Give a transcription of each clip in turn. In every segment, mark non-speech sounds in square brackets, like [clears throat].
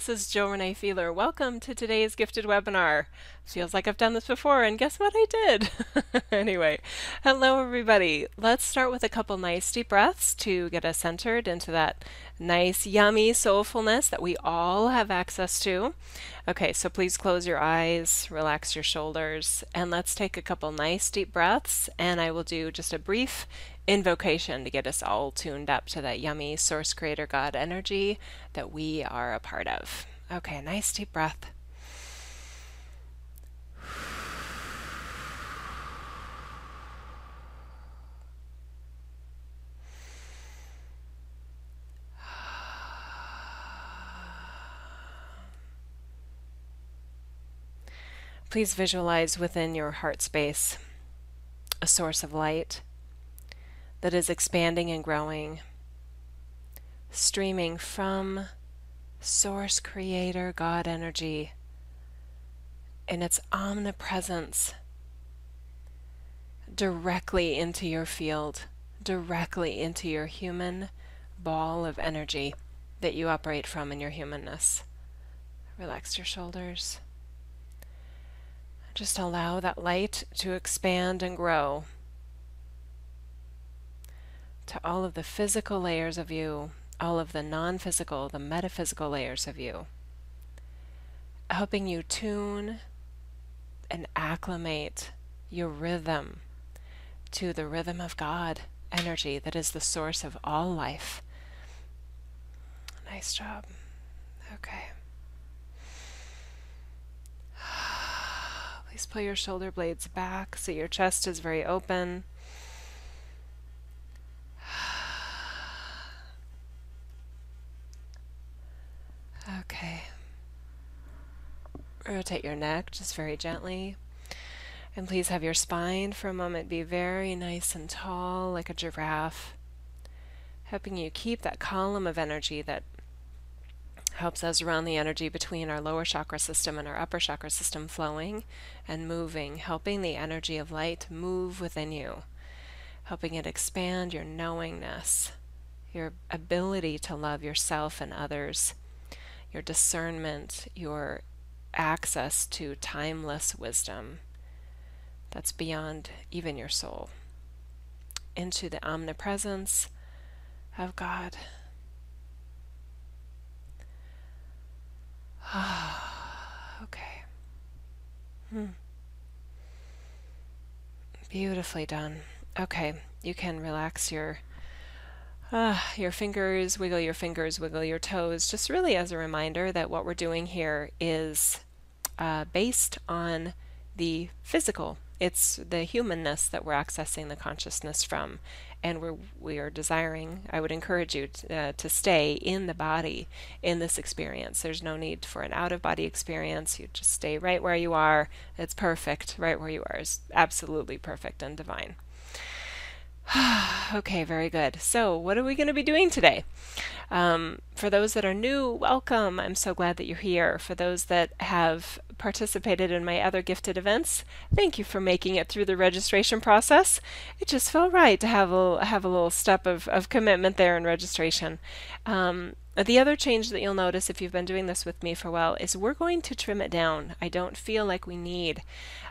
This is Jill Renee Feeler. Welcome to today's gifted webinar. Feels like I've done this before, and guess what I did? [laughs] anyway, hello everybody. Let's start with a couple nice deep breaths to get us centered into that nice, yummy soulfulness that we all have access to. Okay, so please close your eyes, relax your shoulders, and let's take a couple nice deep breaths. And I will do just a brief invocation to get us all tuned up to that yummy source creator God energy that we are a part of. Okay, nice deep breath. Please visualize within your heart space a source of light that is expanding and growing, streaming from Source Creator God energy in its omnipresence directly into your field, directly into your human ball of energy that you operate from in your humanness. Relax your shoulders. Just allow that light to expand and grow to all of the physical layers of you, all of the non physical, the metaphysical layers of you, helping you tune and acclimate your rhythm to the rhythm of God energy that is the source of all life. Nice job. Okay. [sighs] Please pull your shoulder blades back so your chest is very open. Okay. Rotate your neck just very gently. And please have your spine for a moment be very nice and tall like a giraffe, helping you keep that column of energy that helps us run the energy between our lower chakra system and our upper chakra system flowing and moving, helping the energy of light move within you, helping it expand your knowingness, your ability to love yourself and others, your discernment, your access to timeless wisdom that's beyond even your soul, into the omnipresence of God. Ah [sighs] okay. Hmm. Beautifully done. Okay, you can relax your uh, your fingers, wiggle your fingers, wiggle your toes, just really as a reminder that what we're doing here is uh, based on the physical. It's the humanness that we're accessing the consciousness from and we're, we are desiring, I would encourage you to, uh, to stay in the body in this experience. There's no need for an out of body experience. You just stay right where you are. It's perfect. Right where you are is absolutely perfect and divine. [sighs] okay, very good. So, what are we going to be doing today? Um, for those that are new, welcome. I'm so glad that you're here. For those that have participated in my other gifted events, thank you for making it through the registration process. It just felt right to have a have a little step of, of commitment there in registration. Um, the other change that you'll notice if you've been doing this with me for a while is we're going to trim it down. I don't feel like we need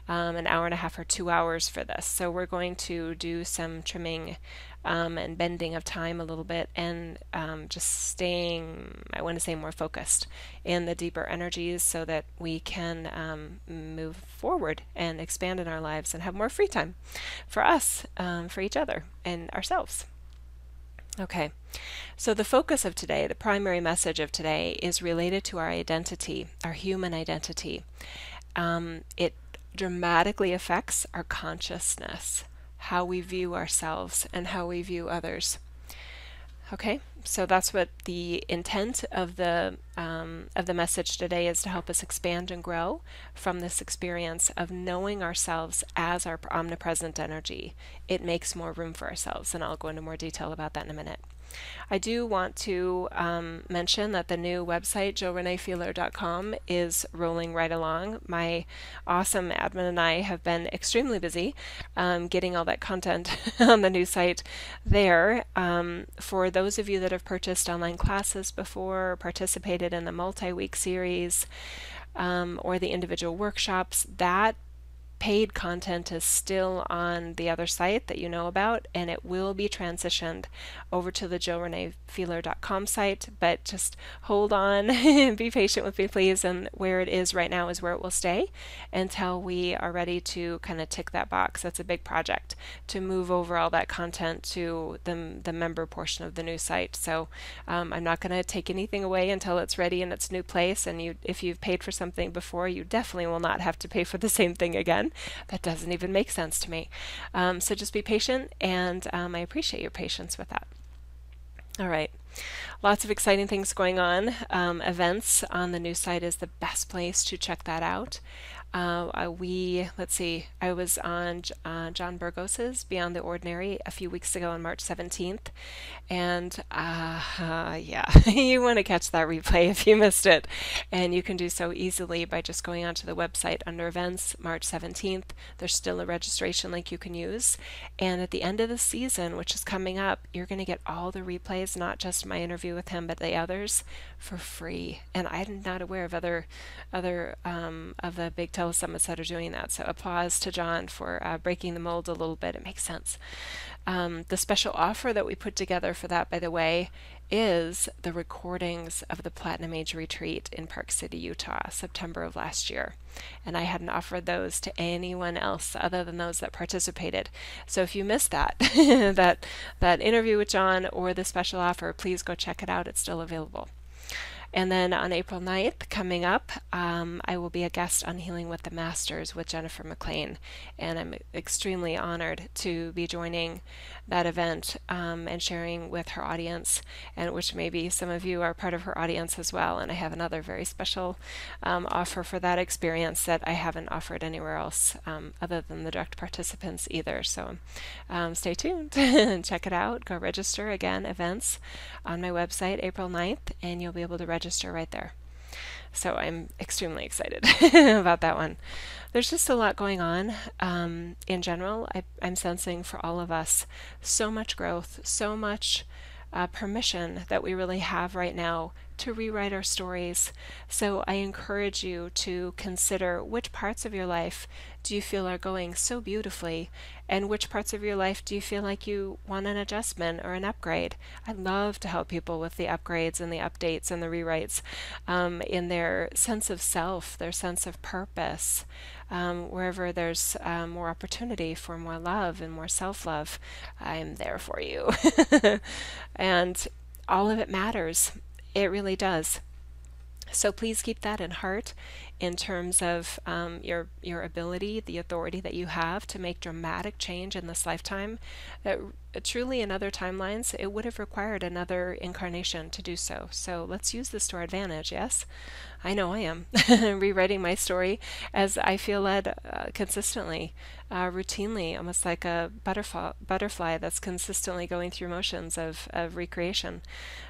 um, an hour and a half or two hours for this. So we're going to do some trimming um, and bending of time a little bit and um, just staying, I want to say, more focused in the deeper energies so that we can um, move forward and expand in our lives and have more free time for us, um, for each other, and ourselves. Okay, so the focus of today, the primary message of today, is related to our identity, our human identity. Um, it dramatically affects our consciousness, how we view ourselves and how we view others. Okay, so that's what the intent of the um, of the message today is to help us expand and grow from this experience of knowing ourselves as our omnipresent energy. It makes more room for ourselves, and I'll go into more detail about that in a minute. I do want to um, mention that the new website, jillreneefeeler.com, is rolling right along. My awesome admin and I have been extremely busy um, getting all that content [laughs] on the new site there. Um, for those of you that have purchased online classes before, participated in the multi week series, um, or the individual workshops, that paid content is still on the other site that you know about, and it will be transitioned over to the jillreneefeeler.com site. But just hold on, [laughs] be patient with me, please. And where it is right now is where it will stay until we are ready to kind of tick that box. That's a big project to move over all that content to the, the member portion of the new site. So um, I'm not going to take anything away until it's ready in its new place. And you, if you've paid for something before, you definitely will not have to pay for the same thing again. That doesn't even make sense to me. Um, so just be patient, and um, I appreciate your patience with that. All right. Lots of exciting things going on. Um, events on the new site is the best place to check that out. Uh, we, let's see, I was on uh, John Burgos's Beyond the Ordinary a few weeks ago on March 17th. And uh, [laughs] yeah, [laughs] you want to catch that replay if you missed it. And you can do so easily by just going onto the website under events, March 17th. There's still a registration link you can use. And at the end of the season, which is coming up, you're going to get all the replays, not just my interview with him, but the others for free. And I'm not aware of other, other um, of the big telesummits that are doing that. So applause to John for uh, breaking the mold a little bit. It makes sense. Um, the special offer that we put together for that, by the way, is the recordings of the Platinum Age Retreat in Park City, Utah, September of last year. And I hadn't offered those to anyone else other than those that participated. So if you missed that, [laughs] that, that interview with John or the special offer, please go check it out. It's still available. And then on April 9th, coming up, um, I will be a guest on Healing with the Masters with Jennifer McLean. And I'm extremely honored to be joining that event um, and sharing with her audience, and which maybe some of you are part of her audience as well. And I have another very special um, offer for that experience that I haven't offered anywhere else um, other than the direct participants either. So um, stay tuned and [laughs] check it out. Go register again, events on my website April 9th, and you'll be able to register register right there. So I'm extremely excited [laughs] about that one. There's just a lot going on um, in general. I, I'm sensing for all of us so much growth, so much uh, permission that we really have right now to rewrite our stories. So I encourage you to consider which parts of your life do you feel are going so beautifully, and which parts of your life do you feel like you want an adjustment or an upgrade. I love to help people with the upgrades and the updates and the rewrites um, in their sense of self, their sense of purpose. Um, wherever there's um, more opportunity for more love and more self love, I'm there for you. [laughs] and all of it matters. It really does. So please keep that in heart in terms of um, your your ability, the authority that you have to make dramatic change in this lifetime. That truly, in other timelines, it would have required another incarnation to do so. So let's use this to our advantage. Yes, I know I am [laughs] rewriting my story as I feel led uh, consistently, uh, routinely, almost like a butterfly butterfly that's consistently going through motions of of recreation.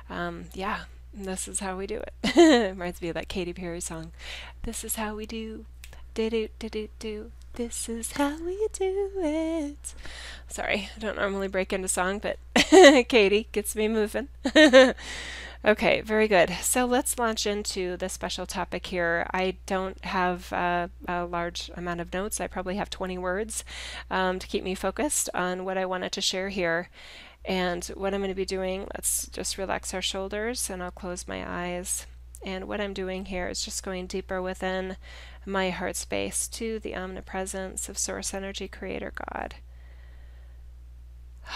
Um, yeah this is how we do [laughs] it. Reminds me of that Katy Perry song. This is how we do. Did it, do it do. This is how we do it. Sorry, I don't normally break into song, but [laughs] Katy gets me moving. [laughs] okay, very good. So let's launch into the special topic here. I don't have uh, a large amount of notes. I probably have 20 words um, to keep me focused on what I wanted to share here. And what I'm going to be doing, let's just relax our shoulders and I'll close my eyes. And what I'm doing here is just going deeper within my heart space to the omnipresence of Source Energy Creator God.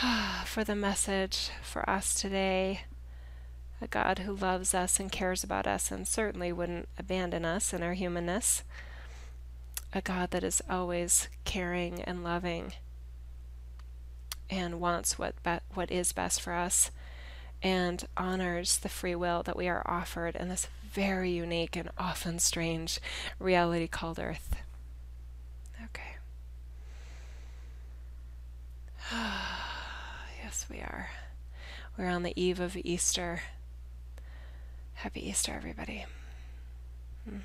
[sighs] for the message for us today, a God who loves us and cares about us and certainly wouldn't abandon us in our humanness, a God that is always caring and loving and wants what what is best for us and honors the free will that we are offered in this very unique and often strange reality called Earth. Okay. [sighs] yes, we are. We're on the eve of Easter. Happy Easter, everybody. Hmm.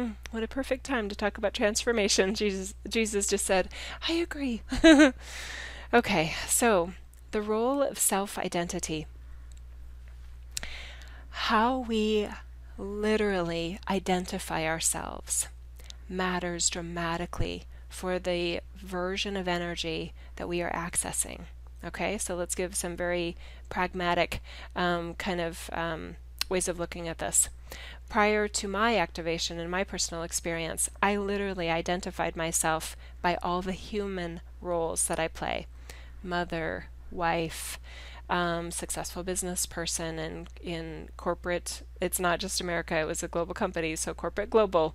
Hmm, what a perfect time to talk about transformation. Jesus, Jesus just said, I agree. [laughs] okay, so the role of self identity. How we literally identify ourselves matters dramatically for the version of energy that we are accessing. Okay, so let's give some very pragmatic um, kind of um, ways of looking at this. Prior to my activation and my personal experience, I literally identified myself by all the human roles that I play mother, wife, um, successful business person, and in corporate, it's not just America, it was a global company, so corporate global.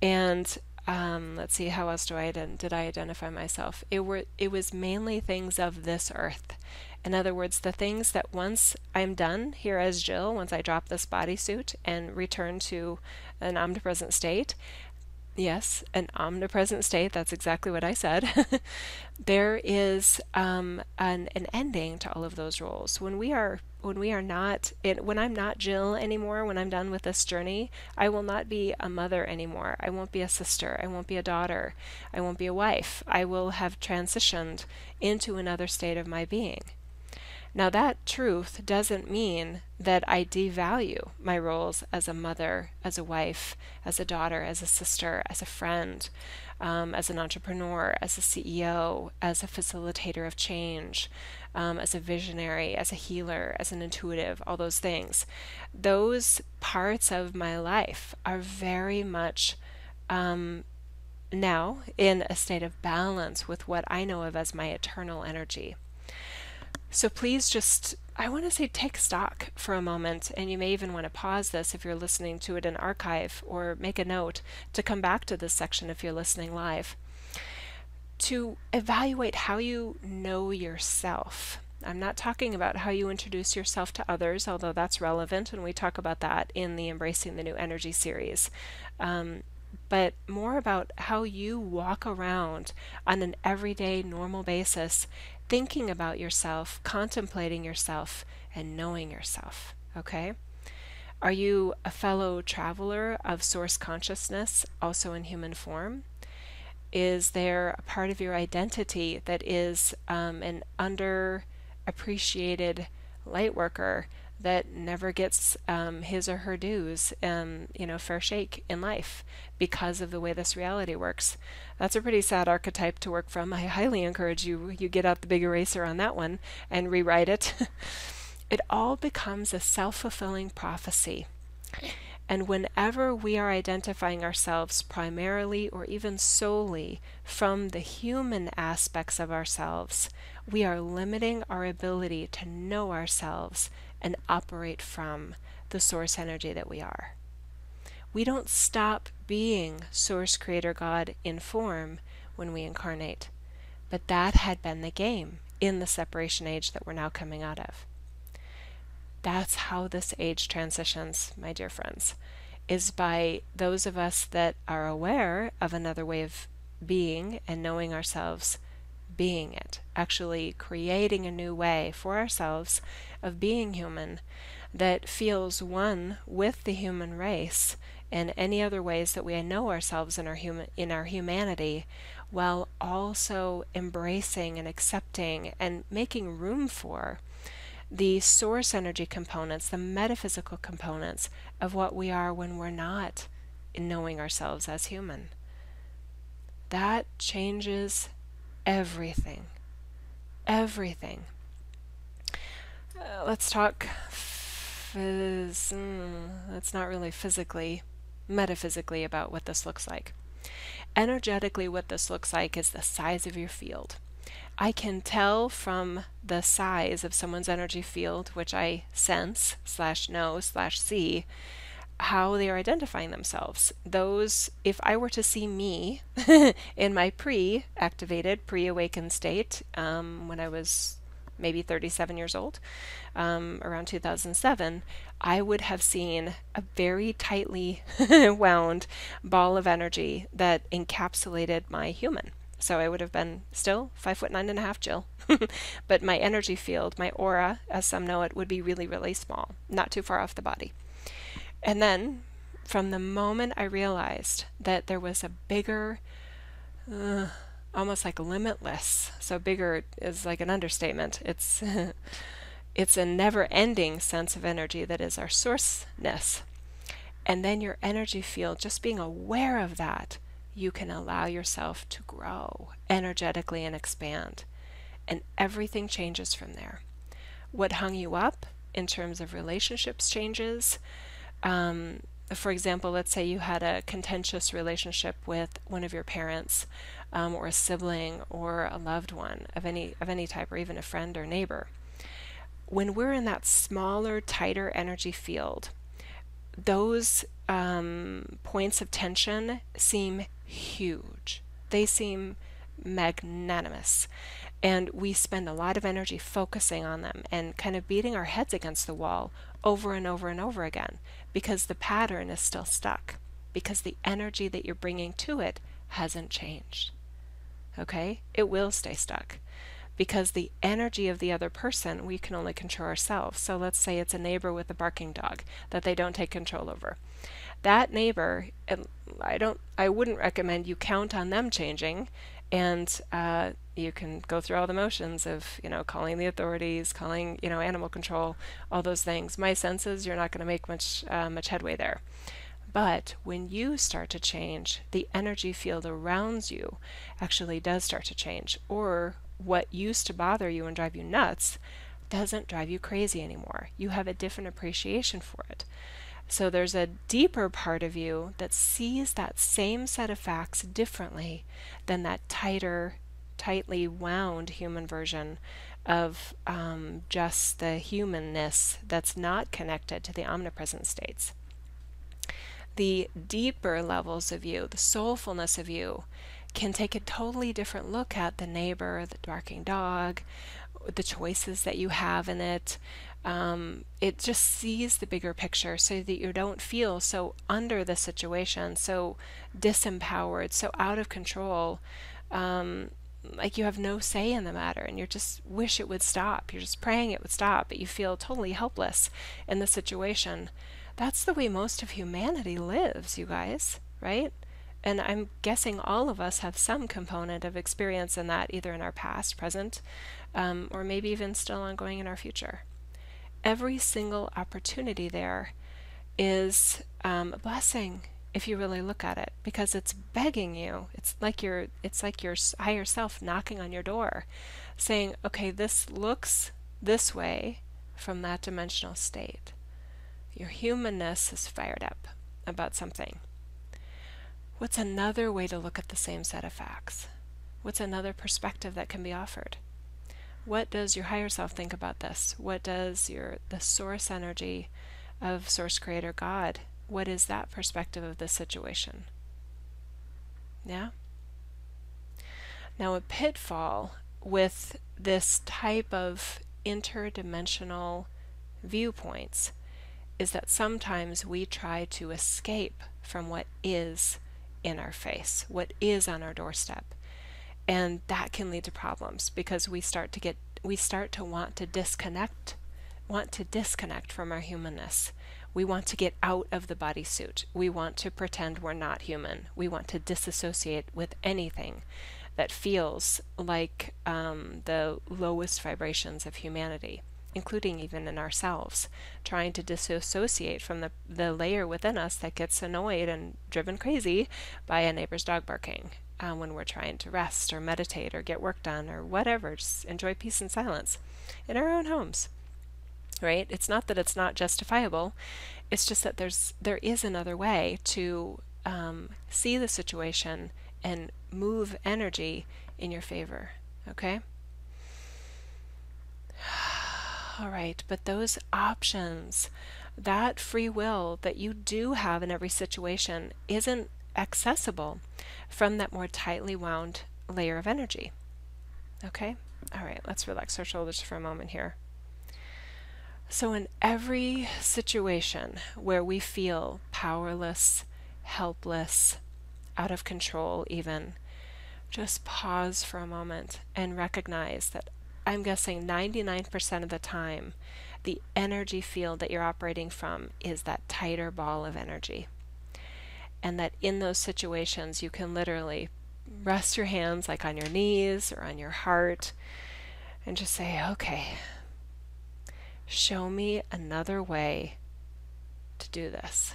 And um, let's see, how else do I did I identify myself? It were it was mainly things of this earth. In other words, the things that once I'm done here as Jill, once I drop this bodysuit and return to an omnipresent state, yes, an omnipresent state, that's exactly what I said, [laughs] there is um, an, an ending to all of those roles. When we are when we are not it, when I'm not Jill anymore, when I'm done with this journey, I will not be a mother anymore. I won't be a sister. I won't be a daughter. I won't be a wife. I will have transitioned into another state of my being. Now, that truth doesn't mean that I devalue my roles as a mother, as a wife, as a daughter, as a sister, as a friend, um, as an entrepreneur, as a CEO, as a facilitator of change, um, as a visionary, as a healer, as an intuitive, all those things. Those parts of my life are very much um, now in a state of balance with what I know of as my eternal energy. So please just, I want to say, take stock for a moment, and you may even want to pause this if you're listening to it in archive, or make a note to come back to this section if you're listening live. To evaluate how you know yourself. I'm not talking about how you introduce yourself to others, although that's relevant, and we talk about that in the Embracing the New Energy series. Um, but more about how you walk around on an everyday, normal basis thinking about yourself, contemplating yourself, and knowing yourself. Okay? Are you a fellow traveler of source consciousness, also in human form? Is there a part of your identity that is um, an underappreciated light worker that never gets um, his or her dues, um, you know, fair shake in life because of the way this reality works. That's a pretty sad archetype to work from. I highly encourage you you get out the big eraser on that one and rewrite it. [laughs] it all becomes a self-fulfilling prophecy. And whenever we are identifying ourselves primarily or even solely from the human aspects of ourselves, we are limiting our ability to know ourselves and operate from the source energy that we are. We don't stop being Source Creator God in form when we incarnate, but that had been the game in the separation age that we're now coming out of. That's how this age transitions, my dear friends, is by those of us that are aware of another way of being and knowing ourselves being it, actually creating a new way for ourselves of being human that feels one with the human race and any other ways that we know ourselves in our human in our humanity while also embracing and accepting and making room for the source energy components, the metaphysical components of what we are when we're not knowing ourselves as human. That changes everything. Everything. Uh, let's talk. Phys- mm, that's not really physically, metaphysically about what this looks like. Energetically, what this looks like is the size of your field. I can tell from the size of someone's energy field, which I sense, slash know, slash see, how they are identifying themselves. Those, if I were to see me [laughs] in my pre activated, pre awakened state um, when I was maybe 37 years old, um, around 2007, I would have seen a very tightly [laughs] wound ball of energy that encapsulated my human So I would have been still five foot nine and a half Jill. [laughs] but my energy field, my aura, as some know it, would be really, really small, not too far off the body. And then from the moment I realized that there was a bigger, uh, almost like limitless, so bigger is like an understatement. It's [laughs] it's a never-ending sense of energy that is our sourceness. And then your energy field, just being aware of that, you can allow yourself to grow energetically and expand. And everything changes from there. What hung you up in terms of relationships changes. Um, for example, let's say you had a contentious relationship with one of your parents, um, or a sibling, or a loved one of any of any type, or even a friend or neighbor. When we're in that smaller, tighter energy field, those um, points of tension seem huge. They seem magnanimous. And we spend a lot of energy focusing on them and kind of beating our heads against the wall over and over and over again because the pattern is still stuck, because the energy that you're bringing to it hasn't changed. Okay? It will stay stuck because the energy of the other person we can only control ourselves. So let's say it's a neighbor with a barking dog that they don't take control over. That neighbor, I don't, I wouldn't recommend you count on them changing, and uh, you can go through all the motions of you know calling the authorities, calling you know animal control, all those things. My sense is you're not going to make much uh, much headway there. But when you start to change, the energy field around you actually does start to change, or what used to bother you and drive you nuts doesn't drive you crazy anymore. You have a different appreciation for it. So there's a deeper part of you that sees that same set of facts differently than that tighter, tightly wound human version of um, just the humanness that's not connected to the omnipresent states. The deeper levels of you, the soulfulness of you, can take a totally different look at the neighbor, the barking dog, the choices that you have in it. Um, it just sees the bigger picture so that you don't feel so under the situation, so disempowered, so out of control, um, like you have no say in the matter and you just wish it would stop. You're just praying it would stop, but you feel totally helpless in the situation. That's the way most of humanity lives, you guys, right? And I'm guessing all of us have some component of experience in that, either in our past, present, um, or maybe even still ongoing in our future. Every single opportunity there is um, a blessing if you really look at it because it's begging you it's like your it's like your higher self knocking on your door saying okay this looks this way from that dimensional state your humanness is fired up about something What's another way to look at the same set of facts? What's another perspective that can be offered? What does your higher self think about this? What does your the source energy of source creator God, what is that perspective of this situation? Yeah? Now a pitfall with this type of interdimensional viewpoints is that sometimes we try to escape from what is in our face, what is on our doorstep. And that can lead to problems because we start to get we start to want to disconnect want to disconnect from our humanness. We want to get out of the bodysuit. We want to pretend we're not human. We want to disassociate with anything that feels like um, the lowest vibrations of humanity including even in ourselves, trying to disassociate from the, the layer within us that gets annoyed and driven crazy by a neighbor's dog barking uh, when we're trying to rest or meditate or get work done or whatever, just enjoy peace and silence in our own homes. Right? It's not that it's not justifiable. It's just that there's there is another way to um, see the situation and move energy in your favor. Okay. [sighs] All right, but those options, that free will that you do have in every situation, isn't accessible from that more tightly wound layer of energy. Okay? All right, let's relax our shoulders for a moment here. So, in every situation where we feel powerless, helpless, out of control, even, just pause for a moment and recognize that I'm guessing 99% of the time, the energy field that you're operating from is that tighter ball of energy. And that in those situations, you can literally rest your hands like on your knees or on your heart and just say, okay, show me another way to do this,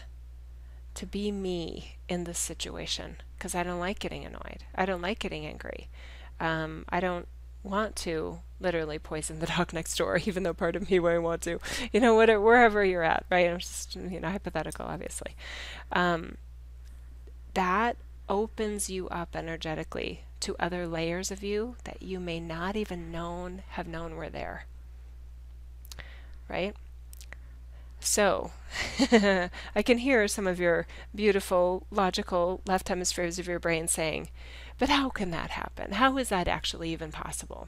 to be me in this situation, because I don't like getting annoyed. I don't like getting angry. Um, I don't want to literally poison the [laughs] dog next door, even though part of me might want to. You know, whatever, wherever you're at, right? I'm just, you know, hypothetical, obviously. Um, that opens you up energetically to other layers of you that you may not even known have known were there. Right? So, [laughs] I can hear some of your beautiful, logical left hemispheres of your brain saying, but how can that happen? How is that actually even possible?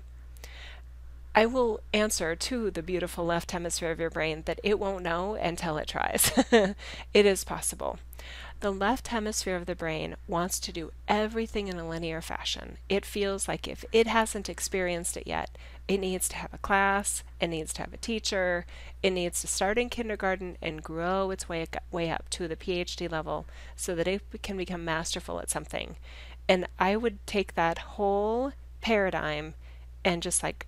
I will answer to the beautiful left hemisphere of your brain that it won't know until it tries. [laughs] it is possible. The left hemisphere of the brain wants to do everything in a linear fashion. It feels like if it hasn't experienced it yet, it needs to have a class, it needs to have a teacher, it needs to start in kindergarten and grow its way, way up to the PhD level so that it can become masterful at something. And I would take that whole paradigm and just like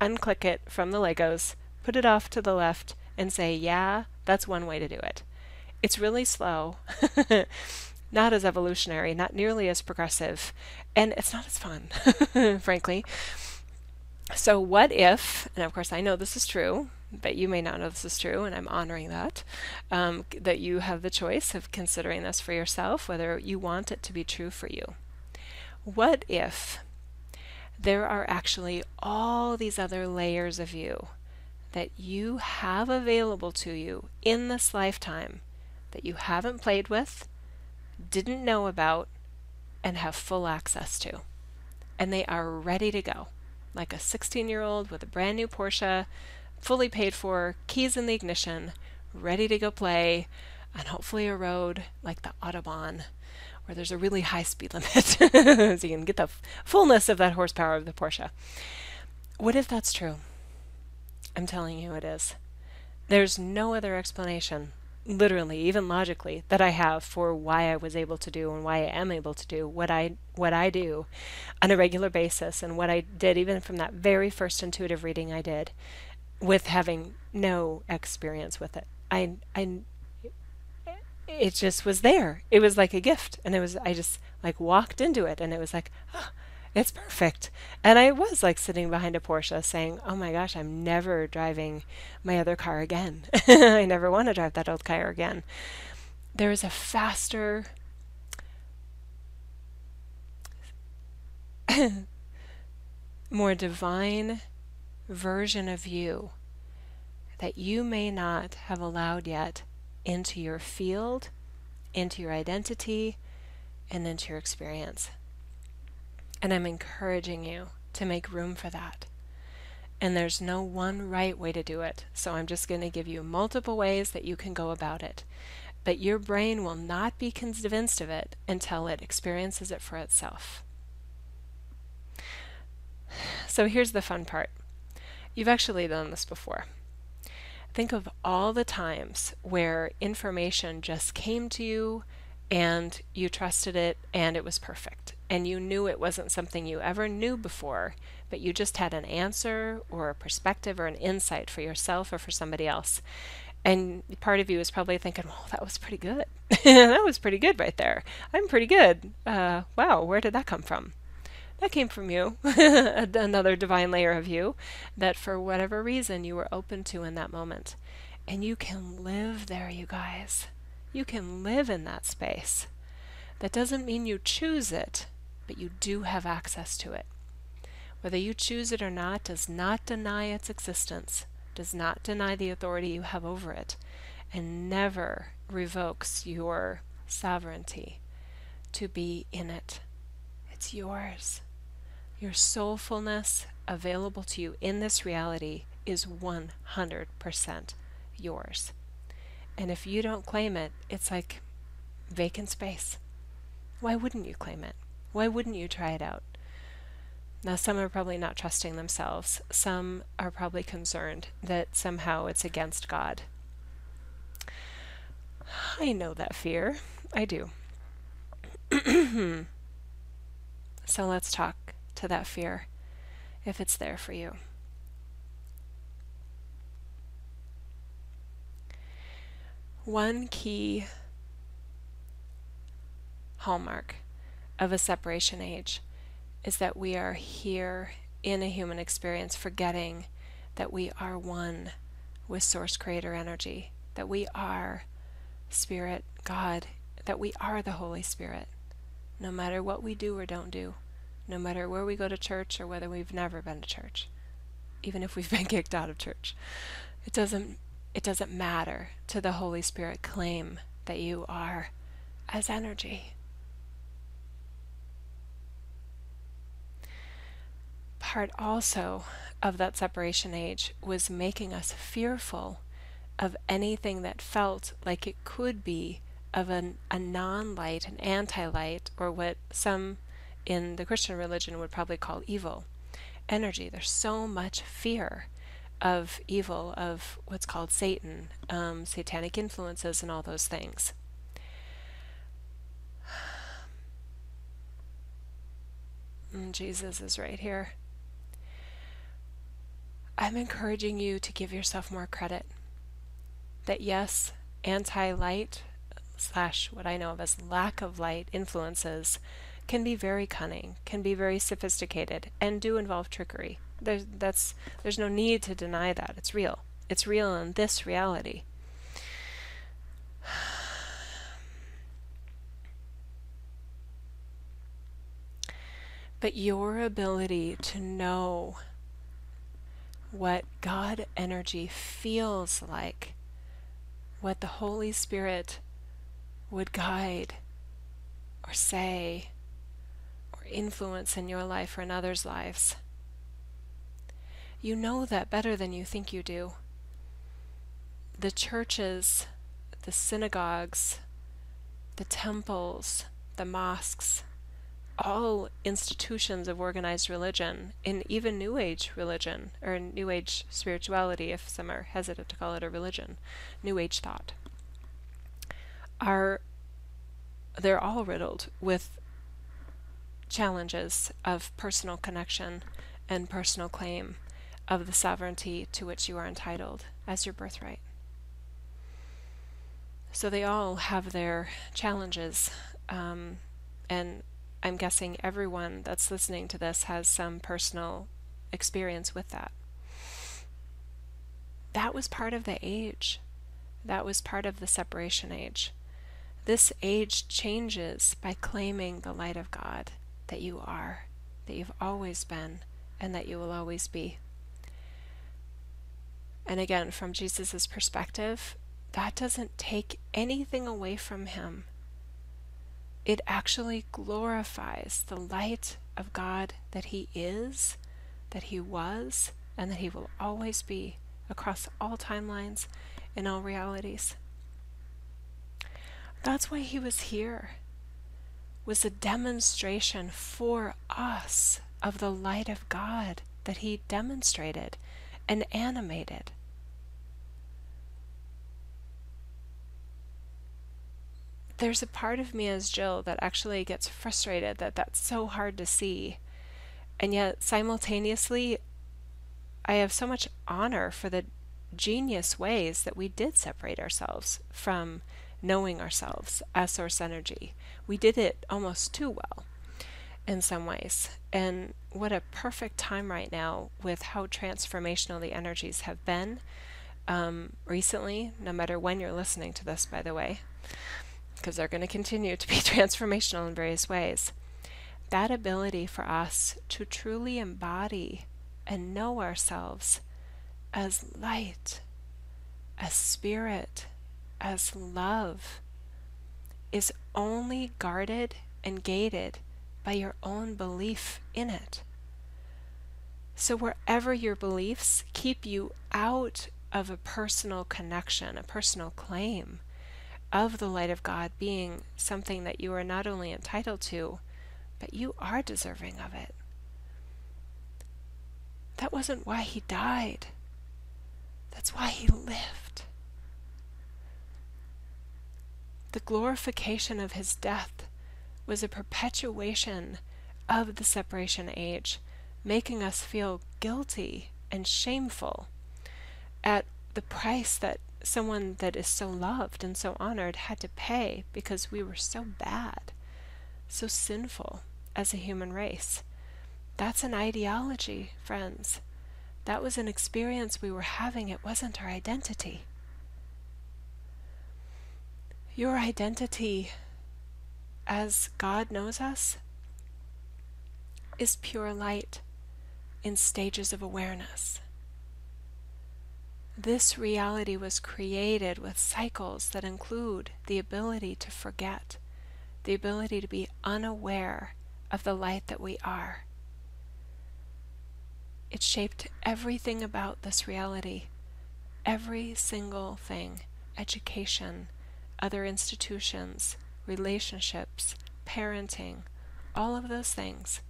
unclick it from the Legos, put it off to the left, and say, yeah, that's one way to do it. It's really slow, [laughs] not as evolutionary, not nearly as progressive, and it's not as fun, [laughs] frankly. So, what if, and of course I know this is true, but you may not know this is true, and I'm honoring that, um, that you have the choice of considering this for yourself, whether you want it to be true for you. What if there are actually all these other layers of you that you have available to you in this lifetime that you haven't played with, didn't know about, and have full access to. And they are ready to go, like a 16 year old with a brand new Porsche, fully paid for, keys in the ignition, ready to go play on hopefully a road like the Autobahn, where there's a really high speed [laughs] limit, so you can get the fullness of that horsepower of the Porsche. What if that's true? I'm telling you it is. There's no other explanation literally, even logically, that I have for why I was able to do and why I am able to do what I what I do on a regular basis and what I did even from that very first intuitive reading I did with having no experience with it. I I it just was there. It was like a gift and it was I just like walked into it and it was like oh, it's perfect. And I was like sitting behind a Porsche saying, oh my gosh, I'm never driving my other car again. [laughs] I never want to drive that old car again. There is a faster, [laughs] more divine version of you that you may not have allowed yet into your field, into your identity, and into your experience. And I'm encouraging you to make room for that. And there's no one right way to do it. So I'm just going to give you multiple ways that you can go about it. But your brain will not be convinced of it until it experiences it for itself. So here's the fun part you've actually done this before. Think of all the times where information just came to you and you trusted it and it was perfect and you knew it wasn't something you ever knew before, but you just had an answer or a perspective or an insight for yourself or for somebody else. And part of you is probably thinking, well, that was pretty good. [laughs] that was pretty good right there. I'm pretty good. Uh, wow, where did that come from? That came from you, [laughs] another divine layer of you that for whatever reason you were open to in that moment. And you can live there, you guys. You can live in that space. That doesn't mean you choose it, but you do have access to it. Whether you choose it or not does not deny its existence, does not deny the authority you have over it, and never revokes your sovereignty to be in it. It's yours. Your soulfulness available to you in this reality is 100% yours. And if you don't claim it, it's like vacant space. Why wouldn't you claim it? Why wouldn't you try it out? Now, some are probably not trusting themselves. Some are probably concerned that somehow it's against God. I know that fear. I do. [clears throat] so let's talk to that fear if it's there for you. One key hallmark of a separation age is that we are here in a human experience forgetting that we are one with Source Creator energy, that we are Spirit, God, that we are the Holy Spirit, no matter what we do or don't do, no matter where we go to church or whether we've never been to church, even if we've been [laughs] kicked out of church. It doesn't it doesn't matter to the Holy Spirit claim that you are as energy. Part also of that separation age was making us fearful of anything that felt like it could be of an, a non light, an anti light, or what some in the Christian religion would probably call evil energy. There's so much fear of evil, of what's called Satan, um, satanic influences, and all those things. And [sighs] Jesus is right here. I'm encouraging you to give yourself more credit. That yes, anti light slash what I know of as lack of light influences can be very cunning, can be very sophisticated, and do involve trickery. There's, that's, there's no need to deny that. It's real. It's real in this reality. [sighs] But your ability to know what God energy feels like, what the Holy Spirit would guide or say or influence in your life or in others' lives you know that better than you think you do. The churches, the synagogues, the temples, the mosques, all institutions of organized religion, and even New Age religion, or New Age spirituality, if some are hesitant to call it a religion, New Age thought, are they're all riddled with challenges of personal connection and personal claim of the sovereignty to which you are entitled as your birthright. So they all have their challenges, um, and I'm guessing everyone that's listening to this has some personal experience with that. That was part of the age. That was part of the separation age. This age changes by claiming the light of God that you are, that you've always been, and that you will always be. And again, from Jesus' perspective, that doesn't take anything away from him. It actually glorifies the light of God that he is, that he was, and that he will always be across all timelines and all realities. That's why he was here. Was a demonstration for us of the light of God that he demonstrated and animated. There's a part of me as Jill that actually gets frustrated that that's so hard to see. And yet, simultaneously, I have so much honor for the genius ways that we did separate ourselves from knowing ourselves as source energy. We did it almost too well in some ways. And what a perfect time right now with how transformational the energies have been um, recently, no matter when you're listening to this, by the way because they're going to continue to be [laughs] transformational in various ways. That ability for us to truly embody and know ourselves as light, as spirit, as love is only guarded and gated by your own belief in it. So, wherever your beliefs keep you out of a personal connection, a personal claim, of the light of God being something that you are not only entitled to, but you are deserving of it. That wasn't why he died. That's why he lived. The glorification of his death was a perpetuation of the separation age, making us feel guilty and shameful at the price that someone that is so loved and so honored had to pay because we were so bad, so sinful as a human race. That's an ideology, friends. That was an experience we were having. It wasn't our identity. Your identity, as God knows us, is pure light in stages of awareness. This reality was created with cycles that include the ability to forget, the ability to be unaware of the light that we are. It shaped everything about this reality, every single thing education, other institutions, relationships, parenting, all of those things.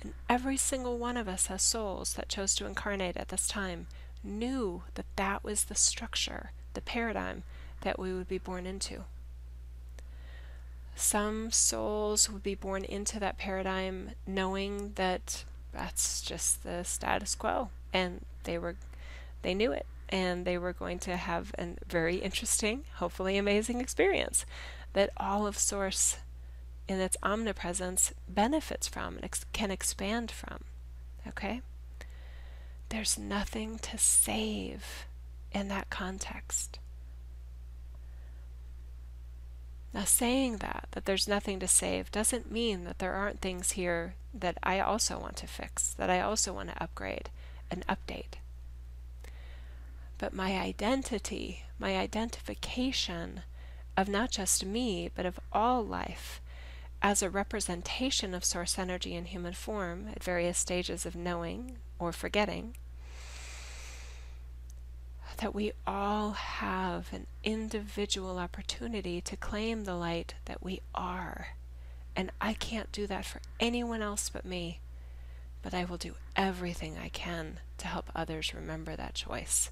And every single one of us as souls that chose to incarnate at this time knew that that was the structure, the paradigm that we would be born into. Some souls would be born into that paradigm knowing that that's just the status quo and they were they knew it and they were going to have a very interesting, hopefully amazing experience that all of source in its omnipresence benefits from and ex- can expand from. Okay? There's nothing to save in that context. Now, saying that, that there's nothing to save, doesn't mean that there aren't things here that I also want to fix, that I also want to upgrade and update. But my identity, my identification of not just me, but of all life, as a representation of source energy in human form at various stages of knowing or forgetting, that we all have an individual opportunity to claim the light that we are. And I can't do that for anyone else but me. But I will do everything I can to help others remember that choice,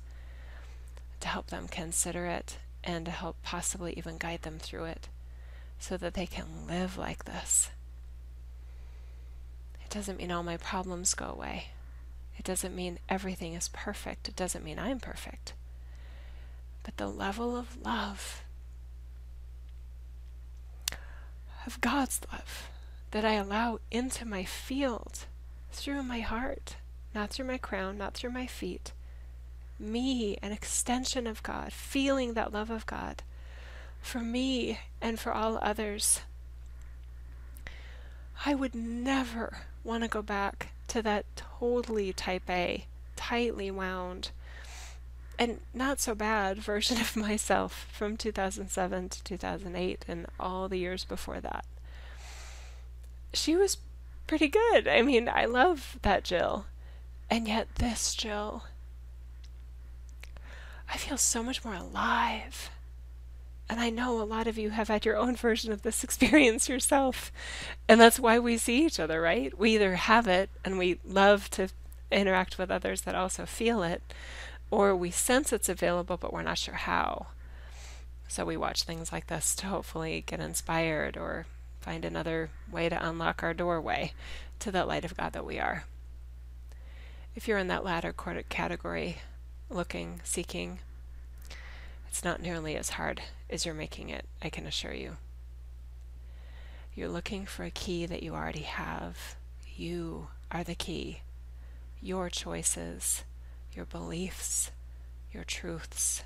to help them consider it, and to help possibly even guide them through it so that they can live like this. It doesn't mean all my problems go away. It doesn't mean everything is perfect. It doesn't mean I'm perfect. But the level of love, of God's love, that I allow into my field through my heart, not through my crown, not through my feet. Me, an extension of God, feeling that love of God for me and for all others. I would never want to go back to that totally type A, tightly wound, and not so bad [laughs] version of myself from 2007 to 2008 and all the years before that. She was pretty good. I mean, I love that Jill. And yet, this Jill, I feel so much more alive. And I know a lot of you have had your own version of this [laughs] experience yourself. And that's why we see each other, right? We either have it and we love to interact with others that also feel it, or we sense it's available but we're not sure how. So we watch things like this to hopefully get inspired or find another way to unlock our doorway to that light of God that we are. If you're in that latter category, looking, seeking, it's not nearly as hard as you're making it, I can assure you. You're looking for a key that you already have. You are the key. Your choices, your beliefs, your truths.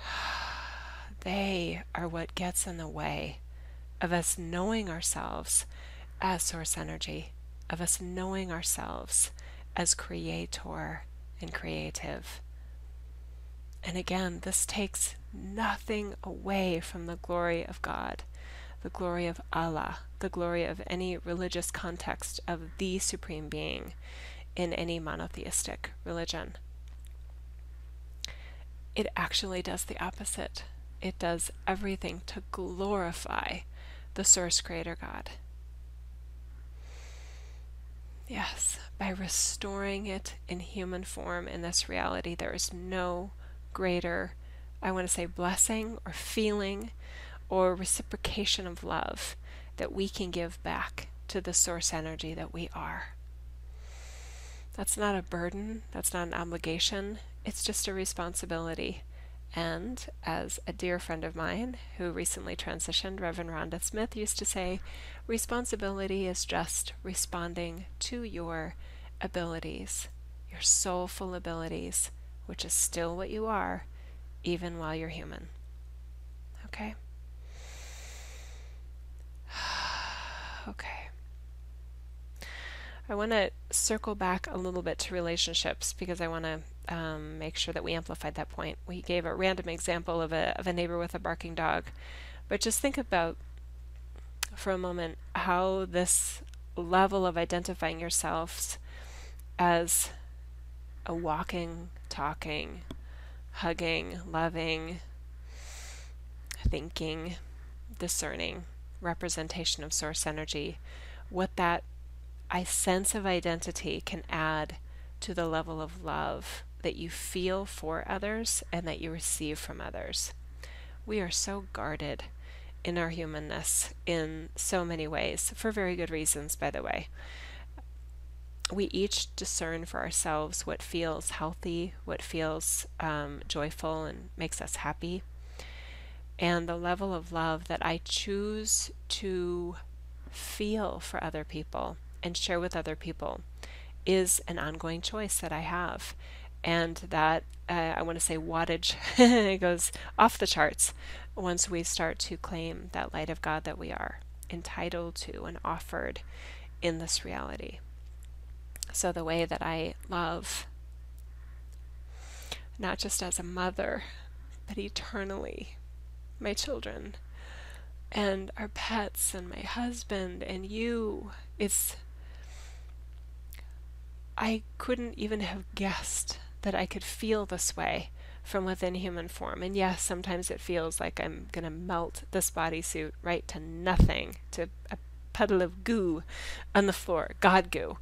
[sighs] They are what gets in the way of us knowing ourselves as source energy, of us knowing ourselves as creator and creative. And again, this takes nothing away from the glory of God, the glory of Allah, the glory of any religious context of the Supreme Being in any monotheistic religion. It actually does the opposite. It does everything to glorify the Source Creator God. Yes, by restoring it in human form in this reality, there is no greater, I want to say, blessing or feeling or reciprocation of love that we can give back to the source energy that we are. That's not a burden, that's not an obligation, it's just a responsibility. And as a dear friend of mine who recently transitioned, Reverend Rhonda Smith, used to say, responsibility is just responding to your abilities, your soulful abilities, which is still what you are, even while you're human. Okay? [sighs] okay. I want to circle back a little bit to relationships because I want to um, make sure that we amplified that point. We gave a random example of a, of a neighbor with a barking dog, but just think about for a moment how this level of identifying yourselves as a walking, talking, hugging, loving, thinking, discerning representation of source energy, what that I sense of identity can add to the level of love that you feel for others and that you receive from others. We are so guarded in our humanness in so many ways, for very good reasons, by the way. We each discern for ourselves what feels healthy, what feels um, joyful, and makes us happy. And the level of love that I choose to feel for other people and share with other people is an ongoing choice that I have. And that uh, I want to say wattage [laughs] goes off the charts once we start to claim that light of God that we are entitled to and offered in this reality. So, the way that I love, not just as a mother, but eternally, my children and our pets and my husband and you, it's I couldn't even have guessed that I could feel this way from within human form. And yes, sometimes it feels like I'm going to melt this bodysuit right to nothing, to a puddle of goo on the floor, God goo,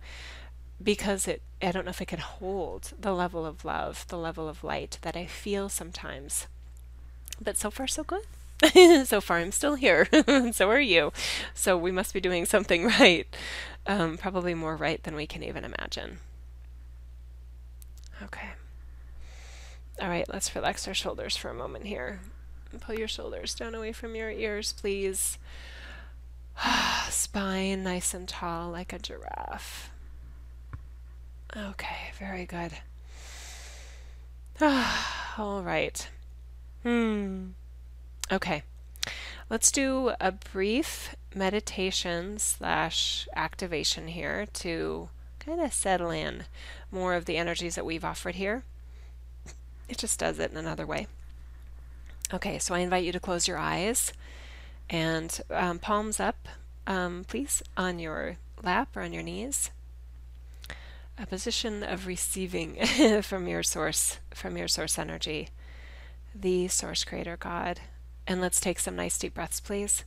because it, I don't know if it can hold the level of love, the level of light that I feel sometimes. But so far, so good. [laughs] so far, I'm still here. [laughs] so are you. So we must be doing something [laughs] right. Um, probably more right than we can even imagine. Okay. All right, let's relax our shoulders for a moment here. Pull your shoulders down away from your ears, please. [sighs] Spine nice and tall like a giraffe. Okay, very good. [sighs] All right. Hmm. Okay. Let's do a brief meditation slash activation here to kind of settle in more of the energies that we've offered here. It just does it in another way. Okay, so I invite you to close your eyes and um, palms up, um, please, on your lap or on your knees. A position of receiving [laughs] from your source, from your source energy, the source creator God. And let's take some nice deep breaths, please.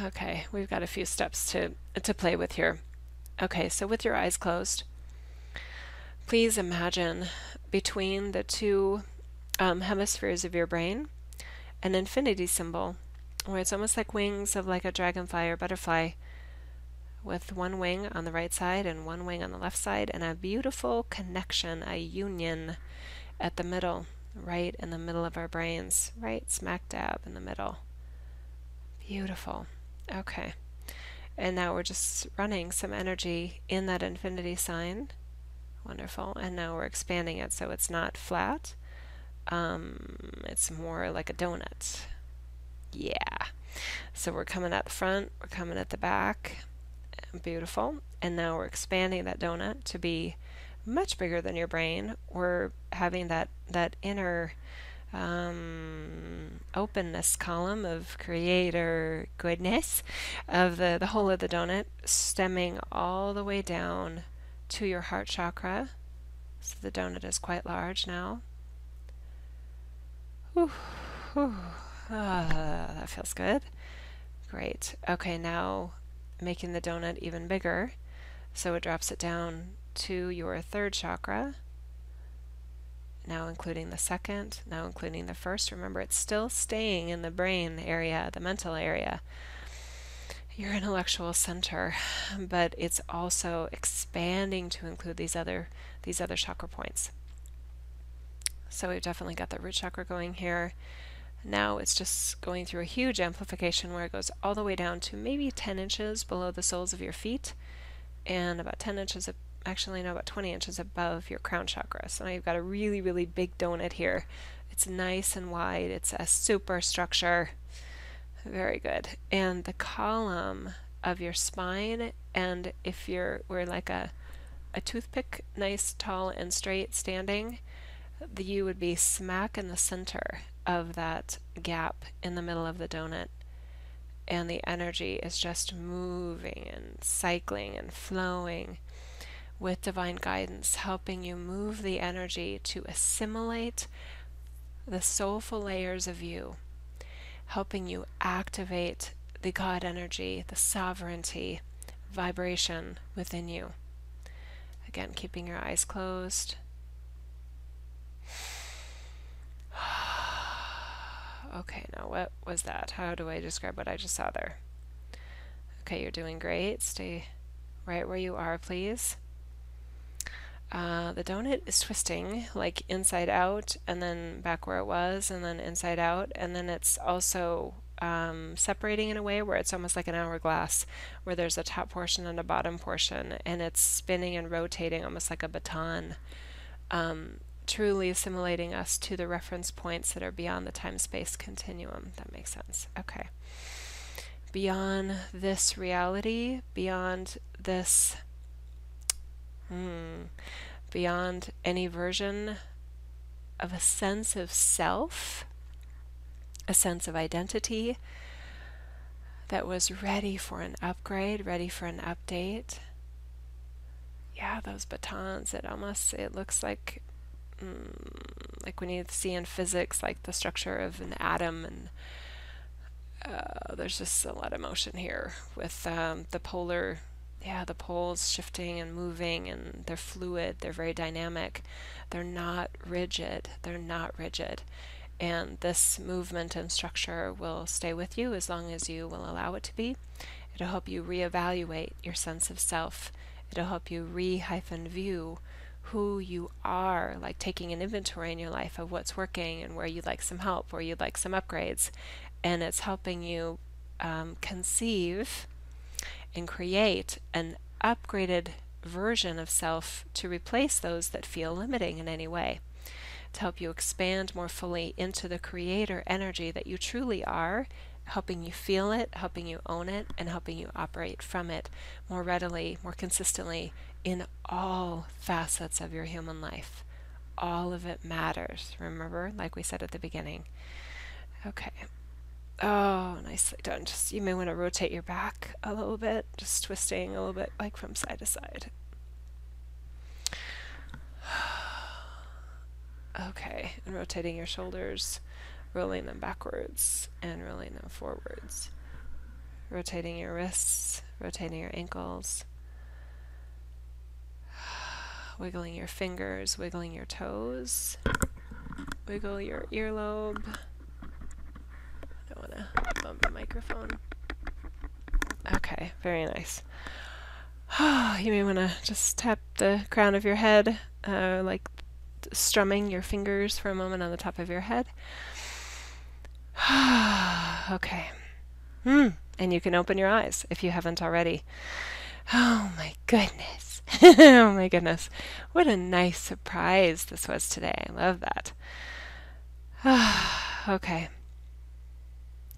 Okay, we've got a few steps to, to play with here. Okay, so with your eyes closed, please imagine between the two um, hemispheres of your brain an infinity symbol, where it's almost like wings of like a dragonfly or butterfly, with one wing on the right side and one wing on the left side, and a beautiful connection, a union at the middle, right in the middle of our brains, right smack dab in the middle. Beautiful. Okay. And now we're just running some energy in that infinity sign. Wonderful. And now we're expanding it so it's not flat. Um, it's more like a donut. Yeah. So we're coming at the front, we're coming at the back. Beautiful. And now we're expanding that donut to be much bigger than your brain. We're having that, that inner um, openness column of creator goodness of the, the whole of the donut stemming all the way down to your heart chakra. So the donut is quite large now. [sighs] That feels good. Great. Okay, now making the donut even bigger. So it drops it down to your third chakra. Now including the second, now including the first. Remember, it's still staying in the brain area, the mental area, your intellectual center, but it's also expanding to include these other these other chakra points. So we've definitely got the root chakra going here. Now it's just going through a huge amplification where it goes all the way down to maybe 10 inches below the soles of your feet and about 10 inches, actually no, about 20 inches above your crown chakra. So now you've got a really, really big donut here. It's nice and wide. It's a super structure. Very good. And the column of your spine, and if you're, we're like a, a toothpick, nice, tall, and straight standing, the you would be smack in the center of that gap in the middle of the donut. And the energy is just moving and cycling and flowing with divine guidance, helping you move the energy to assimilate the soulful layers of you, helping you activate the God energy, the sovereignty vibration within you. Again, keeping your eyes closed. Okay, now what was that? How do I describe what I just saw there? Okay, you're doing great. Stay right where you are, please. Uh, the donut is twisting like inside out and then back where it was and then inside out and then it's also um, separating in a way where it's almost like an hourglass where there's a top portion and a bottom portion and it's spinning and rotating almost like a baton um, truly assimilating us to the reference points that are beyond the time space continuum. That makes sense. Okay. Beyond this reality, beyond this, hmm, beyond any version of a sense of self, a sense of identity that was ready for an upgrade, ready for an update. Yeah, those batons, it almost it looks like like when you see in physics, like the structure of an atom, and uh, there's just a lot of motion here with um, the polar, yeah, the poles shifting and moving, and they're fluid, they're very dynamic, they're not rigid, they're not rigid. And this movement and structure will stay with you as long as you will allow it to be. It'll help you reevaluate your sense of self. It'll help you re hyphen view who you are, like taking an inventory in your life of what's working and where you'd like some help, where you'd like some upgrades. And it's helping you um, conceive and create an upgraded version of self to replace those that feel limiting in any way. To help you expand more fully into the creator energy that you truly are helping you feel it, helping you own it, and helping you operate from it more readily, more consistently, in all facets of your human life. All of it matters. Remember, like we said at the beginning. Okay. Oh, nicely done. Just you may want to rotate your back a little bit, just twisting a little bit like from side to side. [sighs] Okay, and rotating your shoulders, rolling them backwards and rolling them forwards. Rotating your wrists, rotating your ankles wiggling your fingers, wiggling your toes, wiggle your earlobe. I don't want to bump the microphone. Okay, very nice. [sighs] you may want to just tap the crown of your head, uh, like strumming your fingers for a moment on the top of your head. [sighs] okay. Hmm. And you can open your eyes if you haven't already. Oh my goodness. [laughs] oh my goodness. What a nice surprise this was today. I love that. [sighs] okay.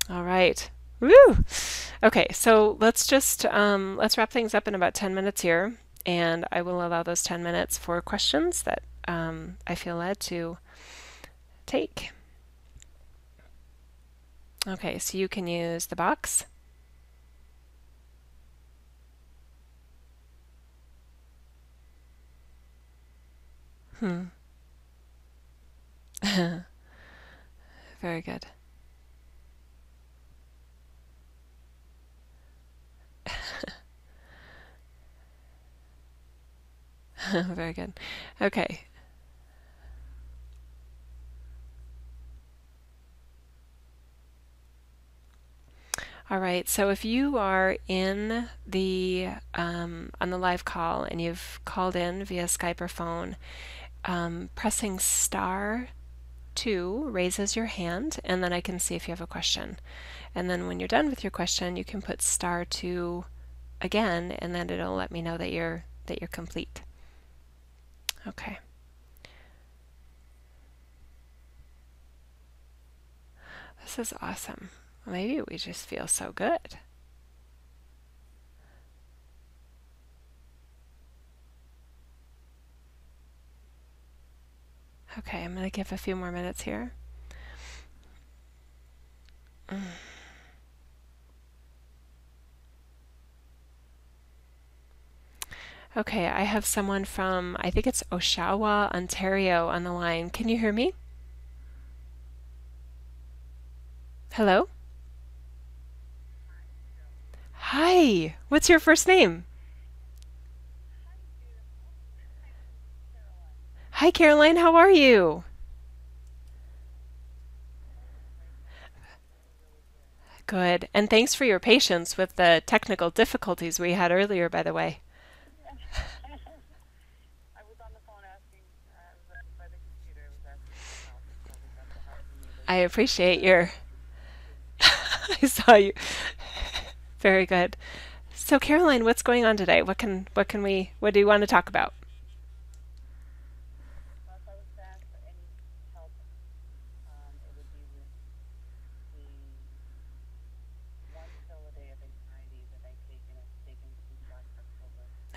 All right. Woo! Okay, so let's just um, let's wrap things up in about 10 minutes here, and I will allow those 10 minutes for questions that um, I feel led to take. Okay, so you can use the box Hmm. [laughs] Very good. [laughs] Very good. Okay. All right, so if you are in the um, on the live call and you've called in via Skype or phone, um, pressing star two raises your hand, and then I can see if you have a question. And then when you're done with your question, you can put star two again, and then it'll let me know that you're that you're complete. Okay. This is awesome. Maybe we just feel so good. Okay, I'm going to give a few more minutes here. Okay, I have someone from, I think it's Oshawa, Ontario on the line. Can you hear me? Hello? Hi, what's your first name? Hi, Caroline, how are you? Good, and thanks for your patience with the technical difficulties we had earlier, by the way. I appreciate your. [laughs] I saw you. [laughs] Very good. So, Caroline, what's going on today? What can what can we what do you want to talk about?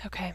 Okay.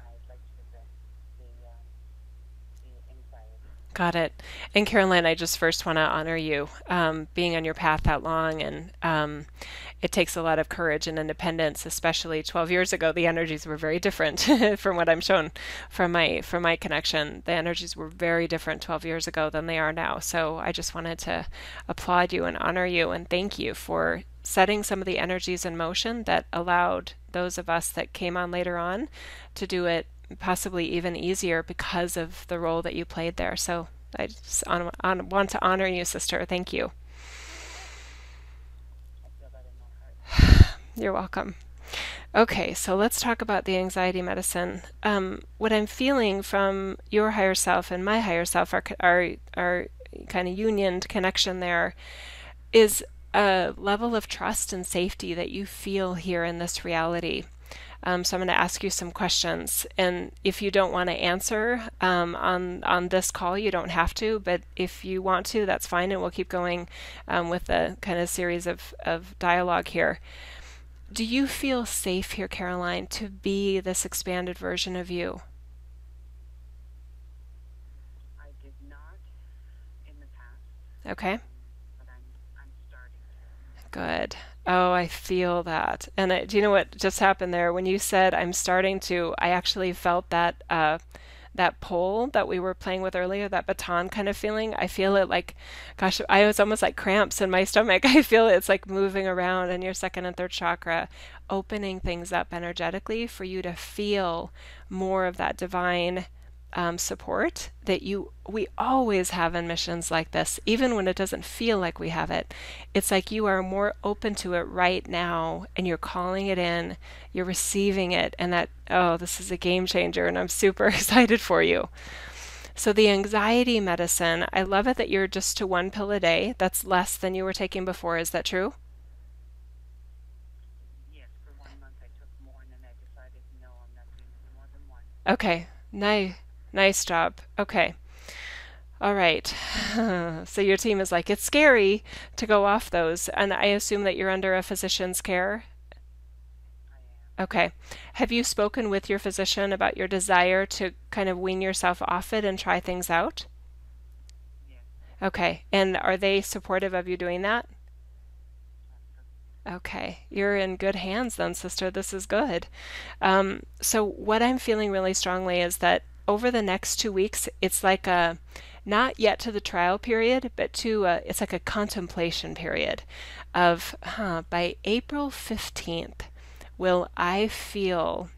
got it. And Caroline, I just first want to honor you um, being on your path that long, and um, it takes a lot of courage and independence. Especially 12 years ago, the energies were very different [laughs] from what I'm shown from my from my connection. The energies were very different 12 years ago than they are now. So I just wanted to applaud you and honor you and thank you for setting some of the energies in motion that allowed those of us that came on later on to do it possibly even easier because of the role that you played there. So I just on, on, want to honor you, sister. Thank you. [sighs] You're welcome. Okay, so let's talk about the anxiety medicine. Um, what I'm feeling from your higher self and my higher self, our our, our kind of unioned connection there, is a level of trust and safety that you feel here in this reality. Um, so I'm going to ask you some questions, and if you don't want to answer um, on on this call, you don't have to. But if you want to, that's fine, and we'll keep going um, with the kind of series of of dialogue here. Do you feel safe here, Caroline, to be this expanded version of you? Okay. Good. Oh, I feel that. And I, do you know what just happened there? When you said I'm starting to, I actually felt that uh, that pole that we were playing with earlier, that baton kind of feeling. I feel it like, gosh, I was almost like cramps in my stomach. [laughs] I feel it's like moving around in your second and third chakra, opening things up energetically for you to feel more of that divine um, support that you we always have in missions like this, even when it doesn't feel like we have it. It's like you are more open to it right now, and you're calling it in, you're receiving it, and that oh, this is a game changer, and I'm super [laughs] excited for you. So the anxiety medicine, I love it that you're just to one pill a day. That's less than you were taking before. Is that true? Okay. Nice. Nice job. Okay. All right. [laughs] so your team is like, it's scary to go off those. And I assume that you're under a physician's care. Okay. Have you spoken with your physician about your desire to kind of wean yourself off it and try things out? Yes, Okay. And are they supportive of you doing that? Okay, you're in good hands then, sister. This is good. Um, so what I'm feeling really strongly is that over the next two weeks, it's like a not yet to the trial period, but to a, it's like a contemplation period of, huh, by April 15th, will I feel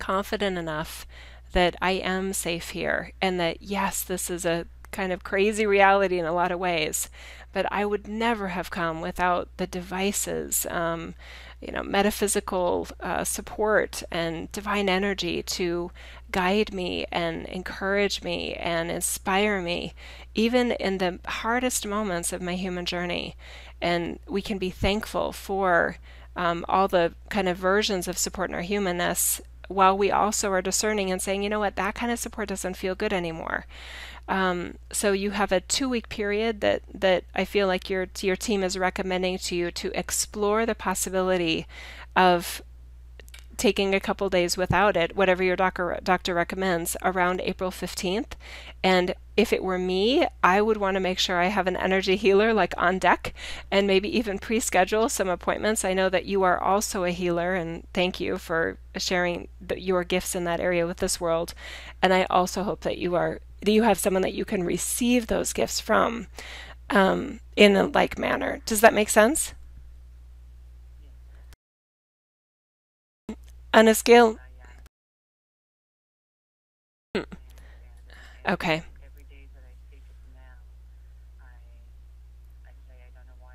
confident enough that I am safe here and that, yes, this is a kind of crazy reality in a lot of ways, but I would never have come without the devices, um, you know, metaphysical uh, support and divine energy to guide me and encourage me and inspire me, even in the hardest moments of my human journey. And we can be thankful for um, all the kind of versions of support in our humanness while we also are discerning and saying, you know what, that kind of support doesn't feel good anymore. Um, so you have a two week period that, that I feel like your your team is recommending to you to explore the possibility of taking a couple days without it, whatever your doctor doctor recommends, around April 15th. And if it were me, I would want to make sure I have an energy healer like on deck and maybe even pre-schedule some appointments. I know that you are also a healer and thank you for sharing the, your gifts in that area with this world. And I also hope that you are that you have someone that you can receive those gifts from um, in a like manner. Does that make sense? Hmm.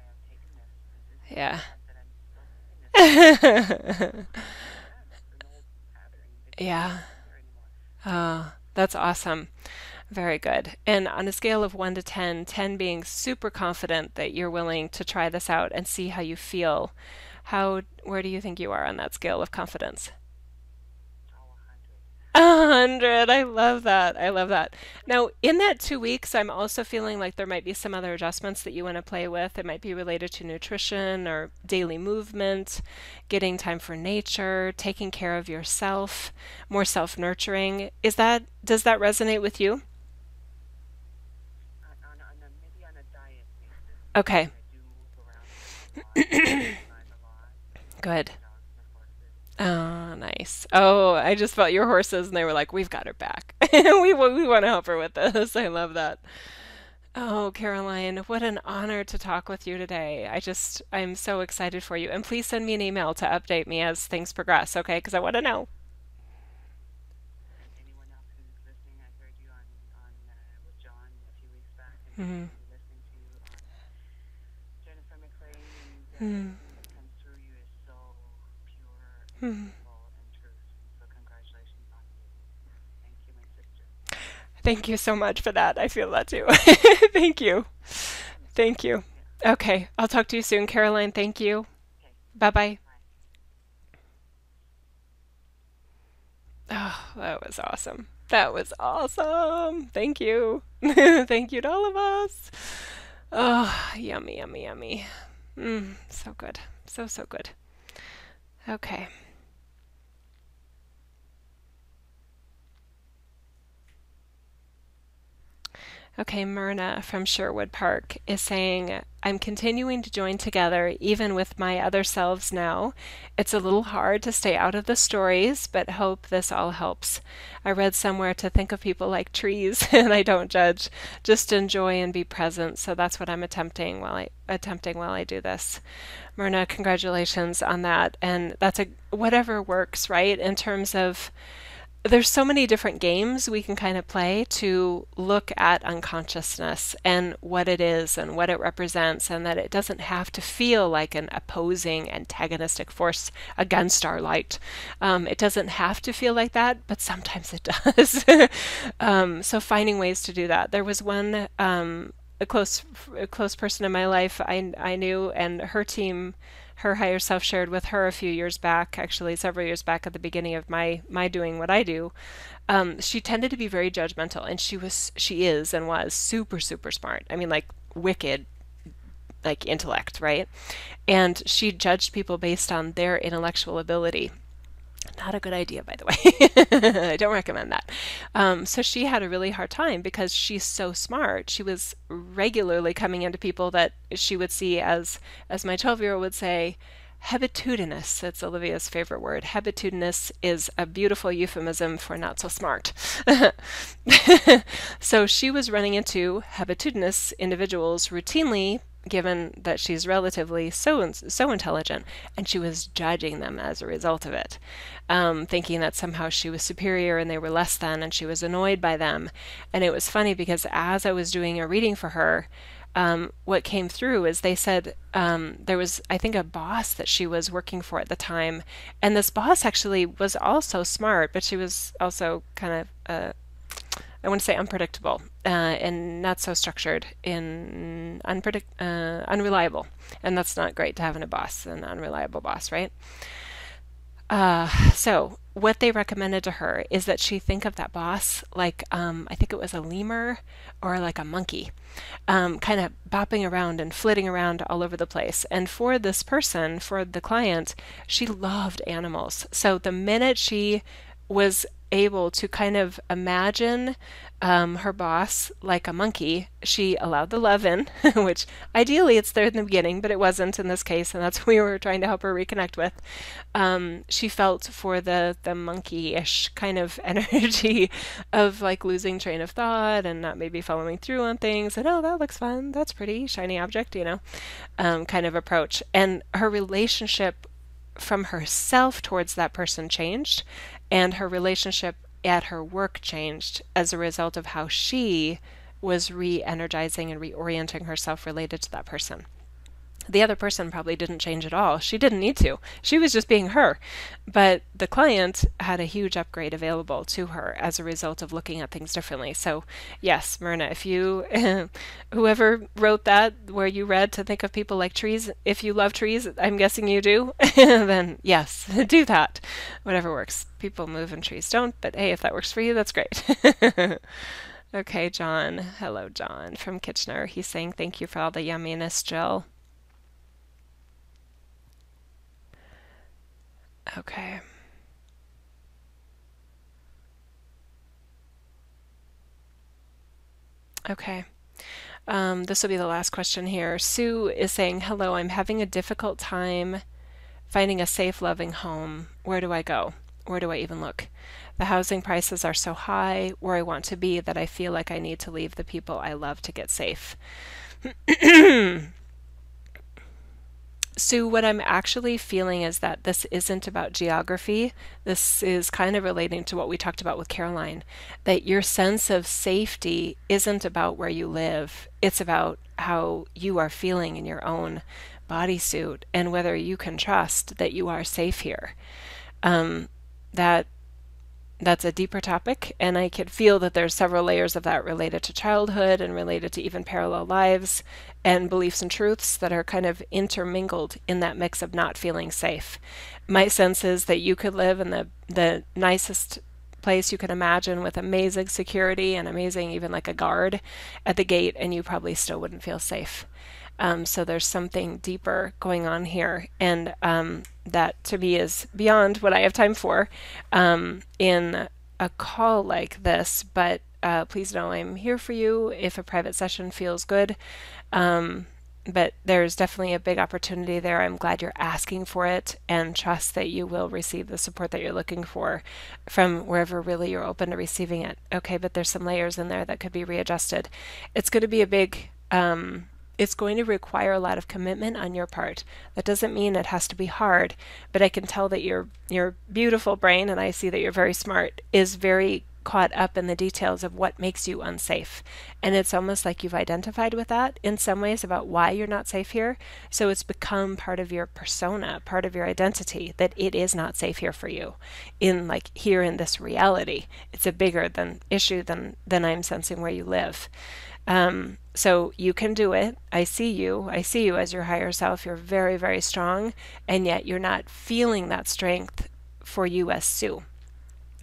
I'm taking this. This [laughs] Yeah. not that I'm still taking this. It's just that I'm like, it's an old pattern. It doesn't Yeah. here anymore. Oh, that's awesome. Very good. And on a scale of 1 to 10, 10 being super confident that you're willing to try this out and see how you feel, how where do you think you are on that scale of confidence? A hundred. I love that. I love that. Now, in that two weeks, I'm also feeling like there might be some other adjustments that you want to play with. It might be related to nutrition or daily movement, getting time for nature, taking care of yourself, more self-nurturing. Is that, does that resonate with you? On, on, a, Okay, [clears throat] good. My dogs, my horses. Oh, nice. Oh, I just felt your horses and they were like, we've got her back. [laughs] We we want to help her with this. I love that. Oh, Caroline, what an honor to talk with you today. I just, I'm so excited for you. And please send me an email to update me as things progress, okay? Because I want to know. Mm-hmm. And hmm. Hmm. Thank you, so much for that. I feel that too. [laughs] Thank you. Thank you. Okay, I'll talk to you soon, Caroline. Thank you. Bye. Bye. Oh, that was awesome. That was awesome. Thank you. [laughs] Thank you to all of us. Oh, yummy, yummy, yummy. Mm, so good. So, so good. Okay. Okay, Myrna from Sherwood Park is saying, I'm continuing to join together even with my other selves now. It's a little hard to stay out of the stories, but hope this all helps. I read somewhere to think of people like trees, [laughs] and I don't judge, just enjoy and be present. So that's what I'm attempting while I attempting while I do this. Myrna, congratulations on that. And that's a whatever works, right? In terms of there's so many different games we can kind of play to look at unconsciousness and what it is and what it represents, and that it doesn't have to feel like an opposing antagonistic force against our light. Um, it doesn't have to feel like that, but sometimes it [laughs] does. um, so finding ways to do that. There was one um, a close a close person in my life I I knew, and her team her higher self shared with her a few years back, actually several years back at the beginning of my my doing what I do. Um, she tended to be very judgmental, and she was she is and was super super smart. I mean, like wicked like intellect, right? And she judged people based on their intellectual ability. Not a good idea, by the way. [laughs] I don't recommend that. Um, so she had a really hard time because she's so smart. She was regularly coming into people that she would see as, as my 12 year old would say, Hebetudinous, that's Olivia's favorite word. Hebetudinous is a beautiful euphemism for not so smart. [laughs] so she was running into hebetudinous individuals routinely given that she's relatively so so intelligent, and she was judging them as a result of it, um, thinking that somehow she was superior and they were less than, and she was annoyed by them. And it was funny because as I was doing a reading for her, um, what came through is they said um, there was, I think, a boss that she was working for at the time, and this boss actually was also smart, but she was also kind of uh, I want to say unpredictable uh, and not so structured in unpredict uh, unreliable, and that's not great to have in a boss, an unreliable boss, right? Uh, so what they recommended to her is that she think of that boss like um, I think it was a lemur or like a monkey, um, kind of bopping around and flitting around all over the place. And for this person, for the client, she loved animals. So the minute she was able to kind of imagine um, her boss like a monkey, she allowed the love in, [laughs] which ideally it's there in the beginning, but it wasn't in this case, and that's what we were trying to help her reconnect with. Um, she felt for the the monkey-ish kind of [laughs] energy of like losing train of thought and not maybe following through on things, and oh, that looks fun, that's pretty shiny object, you know, um, kind of approach. And her relationship from herself towards that person changed, and her relationship at her work changed as a result of how she was re energizing and reorienting herself related to that person. The other person probably didn't change at all. She didn't need to. She was just being her. But the client had a huge upgrade available to her as a result of looking at things differently. So, yes, Myrna, if you, [laughs] whoever wrote that, where you read to think of people like trees, if you love trees, I'm guessing you do, [laughs] then yes, [laughs] do that. Whatever works. People move and trees don't, but hey, if that works for you, that's great. okay, John. Hello, John from Kitchener. He's saying thank you for all the yumminess, Jill. Okay. Okay. Um, this will be the last question here. Sue is saying, Hello, I'm having a difficult time finding a safe, loving home. Where do I go? Where do I even look? The housing prices are so high where I want to be that I feel like I need to leave the people I love to get safe. [clears throat] Sue, what I'm actually feeling is that this isn't about geography. This is kind of relating to what we talked about with Caroline, that your sense of safety isn't about where you live, it's about how you are feeling in your own bodysuit and whether you can trust that you are safe here. Um, that that's a deeper topic, and I could feel that there's several layers of that related to childhood and related to even parallel lives and beliefs and truths that are kind of intermingled in that mix of not feeling safe. My sense is that you could live in the the nicest place you can imagine with amazing security and amazing even like a guard at the gate and you probably still wouldn't feel safe. Um, so there's something deeper going on here, and um, that to me is beyond what I have time for um, in a call like this. But uh, please know I'm here for you if a private session feels good. Um, but there's definitely a big opportunity there. I'm glad you're asking for it and trust that you will receive the support that you're looking for from wherever really you're open to receiving it. Okay, but there's some layers in there that could be readjusted. It's going to be a big um, it's going to require a lot of commitment on your part. That doesn't mean it has to be hard, but I can tell that your your beautiful brain and I see that you're very smart is very caught up in the details of what makes you unsafe. And it's almost like you've identified with that in some ways about why you're not safe here. So it's become part of your persona, part of your identity that it is not safe here for you in like here in this reality. It's a bigger than issue than than I'm sensing where you live. Um, so you can do it. I see you. I see you as your higher self. You're very, very strong, and yet you're not feeling that strength for you as Sue.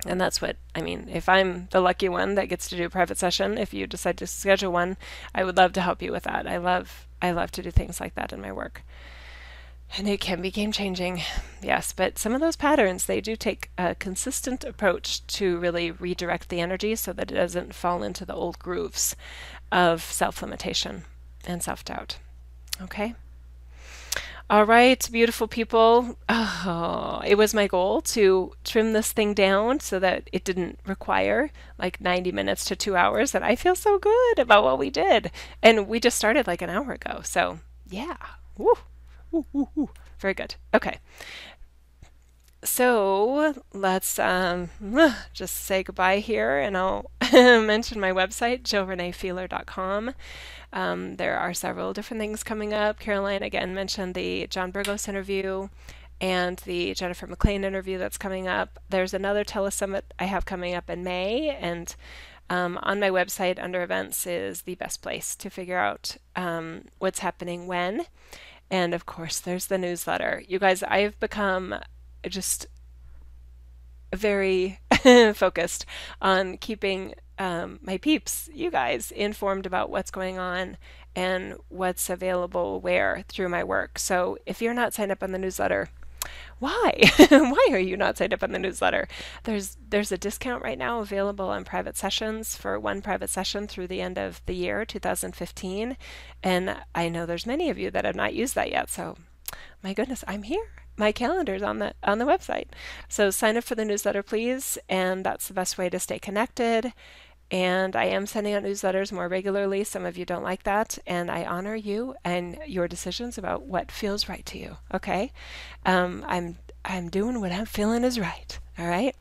And that's what I mean. If I'm the lucky one that gets to do a private session, if you decide to schedule one, I would love to help you with that. I love I love to do things like that in my work. And it can be game changing, yes, but some of those patterns, they do take a consistent approach to really redirect the energy so that it doesn't fall into the old grooves of self limitation and self doubt. Okay? All right, beautiful people. Oh, it was my goal to trim this thing down so that it didn't require like 90 minutes to two hours. And I feel so good about what we did. And we just started like an hour ago. So, yeah. Woo. Woo, woo, woo. Very good. Okay. So let's um, [sighs] just say goodbye here, and I'll [laughs] mention my website, jillreneefeeler.com. Um, there are several different things coming up. Caroline again mentioned the John Burgos interview and the Jennifer McLean interview that's coming up. There's another telesummit I have coming up in May, and um, on my website under events is the best place to figure out um, what's happening when. And of course, there's the newsletter. You guys, I've become just very [laughs] focused on keeping um, my peeps, you guys, informed about what's going on and what's available where through my work. So if you're not signed up on the newsletter, why? [laughs] why are you not signed up on the newsletter? There's there's a discount right now available on private sessions for one private session through the end of the year 2015, and I know there's many of you that have not used that yet. So, my goodness, I'm here my calendar's on the on the website. So sign up for the newsletter, please, and that's the best way to stay connected. And I am sending out newsletters more regularly. Some of you don't like that, and I honor you and your decisions about what feels right to you. Okay, um, I'm I'm doing what I'm feeling is right. All right.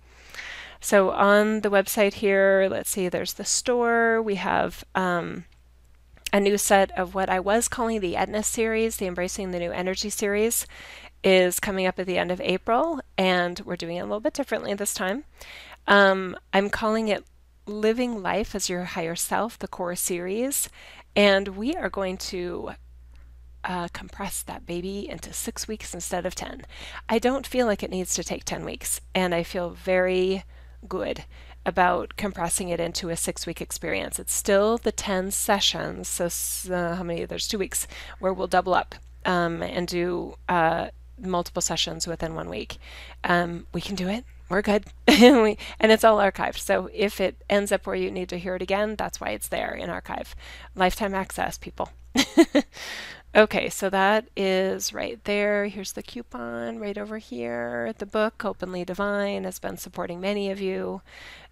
So on the website here, let's see. There's the store. We have. Um, a new set of what I was calling the Etna series, the Embracing the New Energy series is coming up at the end of April, and we're doing it a little bit differently this time. Um, I'm calling it Living Life as Your Higher Self, the core series, and we are going to uh, compress that baby into six weeks instead of 10. I don't feel like it needs to take 10 weeks, and I feel very good about compressing it into a six week experience. It's still the 10 sessions, so uh, how many? There's two weeks where we'll double up um, and do uh, multiple sessions within one week. Um, we can do it. We're good. [laughs] and it's all archived. So if it ends up where you need to hear it again, that's why it's there in archive. Lifetime access, people. [laughs] okay, so that is right there. Here's the coupon right over here. The book, Openly Divine, has been supporting many of you,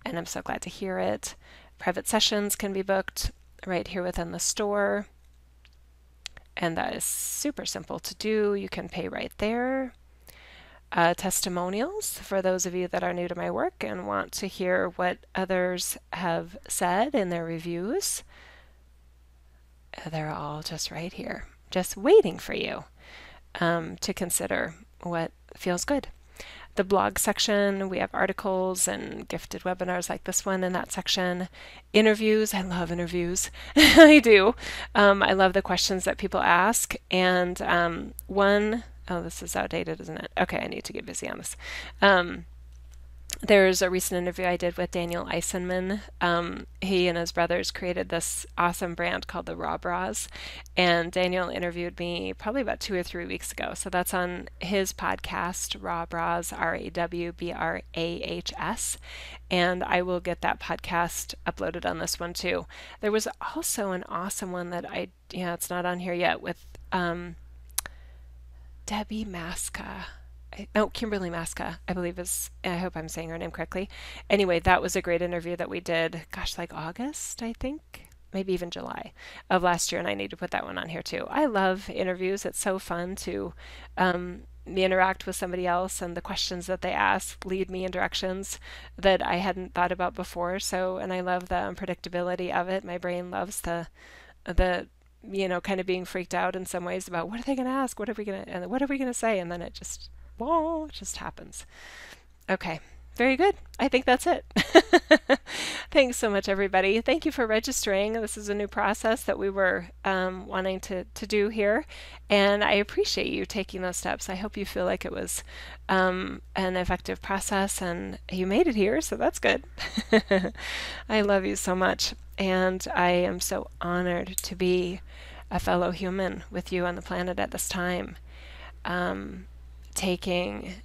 and I'm so glad to hear it. Private sessions can be booked right here within the store and that is super simple to do. You can pay right there. Uh, testimonials for those of you that are new to my work and want to hear what others have said in their reviews. They're all just right here, just waiting for you um, to consider what feels good the blog section. We have articles and gifted webinars like this one in that section. Interviews. I love interviews. [laughs] I do. Um, I love the questions that people ask. And um, one, oh, this is outdated, isn't it? Okay, I need to get busy on this. Um, there's a recent interview I did with Daniel Eisenman. Um, he and his brothers created this awesome brand called the Raw Brahs, and Daniel interviewed me probably about two or three weeks ago. So that's on his podcast, Raw Brahs, R A W B R A H S, and I will get that podcast uploaded on this one too. There was also an awesome one that I, yeah, it's not on here yet with um, Debbie Masca oh, Kimberly Masca, I believe is, I hope I'm saying her name correctly. Anyway, that was a great interview that we did, gosh, like August, I think, maybe even July of last year, and I need to put that one on here too. I love interviews. It's so fun to um, interact with somebody else, and the questions that they ask lead me in directions that I hadn't thought about before. So, and I love the unpredictability of it. My brain loves the the you know kind of being freaked out in some ways about what are they going to ask what are we going to and what are we going to say and then it just whoa, it just happens. Okay, very good. I think that's it. [laughs] Thanks so much, everybody. Thank you for registering. This is a new process that we were um, wanting to, to do here, and I appreciate you taking those steps. I hope you feel like it was um, an effective process and you made it here, so that's good. [laughs] I love you so much, and I am so honored to be a fellow human with you on the planet at this time. um, taking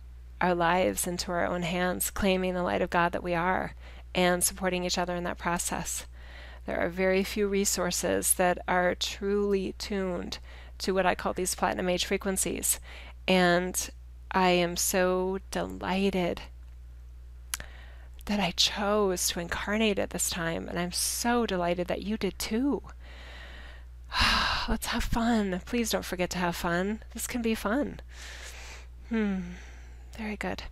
our lives into our own hands, claiming the light of God that we are, and supporting each other in that process. There are very few resources that are truly tuned to what I call these platinum age frequencies. And I am so delighted that I chose to incarnate at this time. And I'm so delighted that you did too. [sighs] Let's have fun. Please don't forget to have fun. This can be fun. Hmm. Very good.